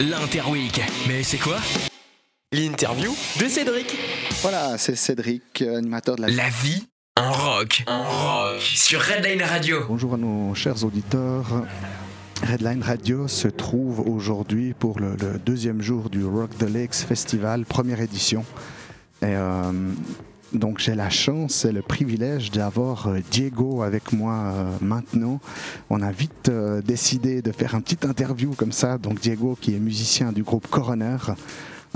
L'Interweek. Mais c'est quoi? L'interview de Cédric. Voilà, c'est Cédric, animateur de la... La vie en rock. En rock. Sur Redline Radio. Bonjour à nos chers auditeurs. Redline Radio se trouve aujourd'hui pour le, le deuxième jour du Rock the Lakes Festival, première édition. Et euh, donc j'ai la chance et le privilège d'avoir euh, Diego avec moi euh, maintenant. On a vite euh, décidé de faire un petit interview comme ça. Donc Diego qui est musicien du groupe Coroner.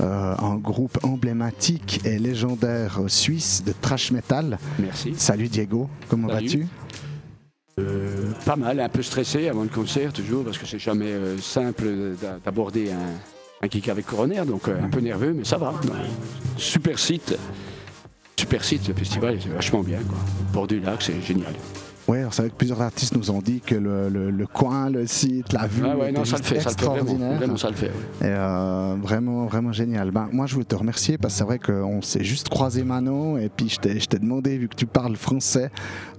euh, un groupe emblématique et légendaire suisse de thrash metal. Merci. Salut Diego, comment vas-tu? Pas mal, un peu stressé avant le concert toujours parce que c'est jamais simple d'a- d'aborder un, un kick avec Coroner, donc un peu nerveux, mais ça va. Super site. Super site, ce festival, c'est vachement bien. Quoi. Bord du lac, c'est génial. Alors c'est vrai que plusieurs artistes nous ont dit que le, le- le coin, le site, la vue Ah ouais, était non, ça le juste fait, ça le fait vraiment. extraordinaire. Vraiment, ça le fait. ouais. Et euh, vraiment, vraiment génial. Ben, moi, je veux te remercier parce que c'est vrai qu'on s'est juste croisé maintenant et puis je t'ai demandé, vu que tu parles français,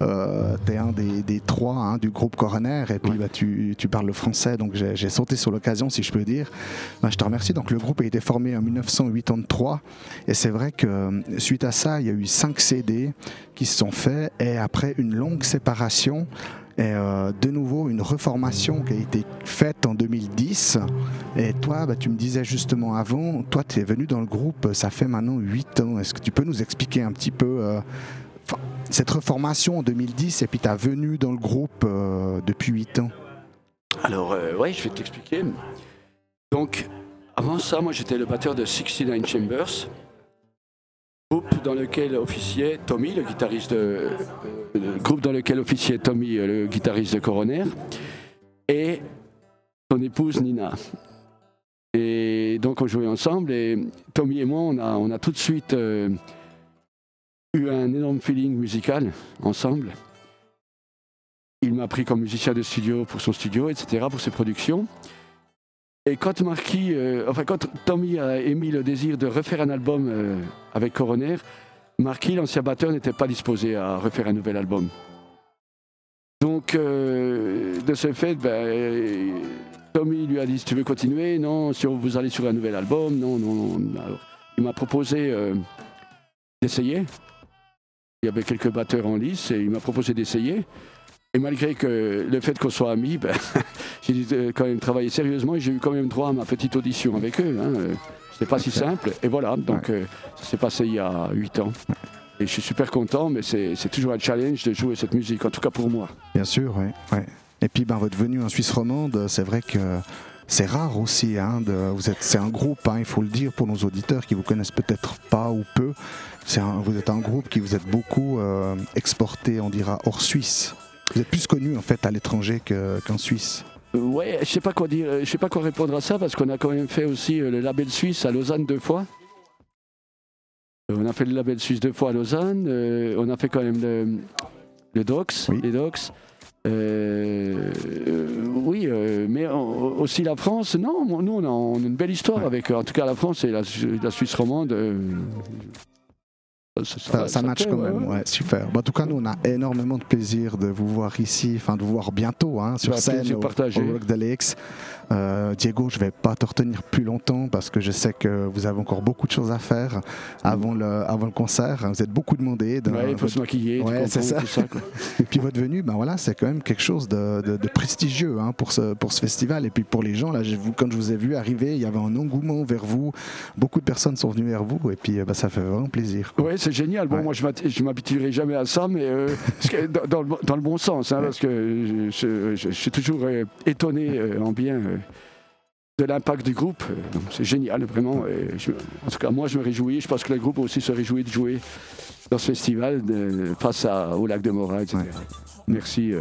euh, tu es un des, des trois hein, du groupe Coroner et puis Ouais. bah, tu, tu parles le français, donc j'ai sauté sur l'occasion, si je peux dire. Ben, je te remercie. Donc, le groupe a été formé en 1983 et c'est vrai que suite à ça, il y a eu cinq CD qui se sont faits et après une longue séparation, et euh, de nouveau une reformation qui a été faite en 2010. Et toi, bah, tu me disais justement avant, toi tu es venu dans le groupe, ça fait maintenant 8 ans. Est-ce que tu peux nous expliquer un petit peu euh, cette reformation en 2010 et puis ta venue dans le groupe euh, depuis 8 ans? Alors, ouais, je vais t'expliquer. Donc, avant ça, moi j'étais le batteur de 69 Chambers, groupe dans lequel officiait Tommy, le guitariste de, euh, groupe dans lequel officiait Tommy, euh, le guitariste de Coroner, et son épouse Nina. Et donc on jouait ensemble et Tommy et moi, on a, on a tout de suite euh, eu un énorme feeling musical ensemble. Il m'a pris comme musicien de studio pour son studio, etc., pour ses productions. Et quand Marquis, euh, enfin quand Tommy a émis le désir de refaire un album euh, avec Coroner, Marquis, l'ancien batteur, n'était pas disposé à refaire un nouvel album. Donc, euh, de ce fait, ben, Tommy lui a dit si tu veux continuer, non, si vous allez sur un nouvel album, non, non, non. Il m'a proposé d'essayer. Il y avait quelques batteurs en lice et il m'a proposé d'essayer. Et malgré que le fait qu'on soit amis, ben, j'ai dû euh, quand même travailler sérieusement et j'ai eu quand même droit à ma petite audition avec eux. Hein. C'était pas si simple. Et voilà, donc euh, ça s'est passé il y a 8 ans. Et je suis super content, mais c'est toujours un challenge de jouer cette musique, en tout cas pour moi. Bien sûr, ouais. ouais. Et puis ben, votre venue en Suisse romande, c'est vrai que c'est rare aussi. Hein, de, vous êtes, c'est un groupe, hein, il faut le dire pour nos auditeurs qui vous connaissent peut-être pas ou peu. Un- vous êtes un groupe qui vous êtes beaucoup euh, exporté, on dira, hors Suisse. Vous êtes plus connu en fait à l'étranger que- qu'en Suisse. Euh, ouais, je sais pas quoi dire, je sais pas quoi répondre à ça parce qu'on a quand même fait aussi euh, le label suisse à Lausanne deux fois. Euh, On a fait le label suisse deux fois à Lausanne. euh, on a fait quand même le, le Docs, Oui. les Docs. Euh, euh, oui, mais on- aussi la France. Non, nous on a, on a une belle histoire Ouais. avec. En tout cas, la France et la Suisse romande. Ça, Ça, ça match quand même, ouais. ouais, super. Bon, en tout cas, nous, on a énormément de plaisir de vous voir ici, enfin de vous voir bientôt hein, sur Bah, scène au, Rock d'Alex. Euh, Diego, je vais pas te retenir plus longtemps parce que je sais que vous avez encore beaucoup de choses à faire avant le, avant le concert. Vous êtes beaucoup demandé. de- Ouais, il faut se maquiller, Ouais, c'est ça. tout ça. quoi. Et puis votre venue, ben voilà, c'est quand même quelque chose de, de- de prestigieux hein, pour, ce, pour ce festival. Et puis pour les gens, là, quand je vous ai vu arriver, il y avait un engouement vers vous. Beaucoup de personnes sont venues vers vous et puis euh, ben, ça fait vraiment plaisir. quoi. Ouais, c'est génial. Bon, Ouais. moi, je m'habituerai jamais à ça, mais euh, dans, le, dans le bon sens, hein, parce que je, je- je- je suis toujours euh, étonné euh, en bien de l'impact du groupe. C'est génial, vraiment. Et je- en tout cas, moi, je me réjouis. Je pense que le groupe aussi se réjouit de jouer dans ce festival de- face à- au lac de Morat, etc. Ouais. Merci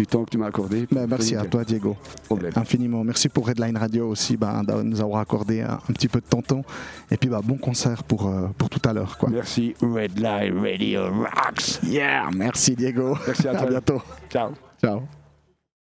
du temps que tu m'as accordé. Ben, merci à toi, Diego. Problème. Infiniment. Merci pour Redline Radio aussi, ben, de nous avoir accordé un, un petit peu de ton temps. Et puis ben, bon concert pour, euh, pour tout à l'heure. quoi. Merci, Red Line Radio Rocks. Yeah, merci Diego. Merci à à toi. bientôt. Ciao. Ciao.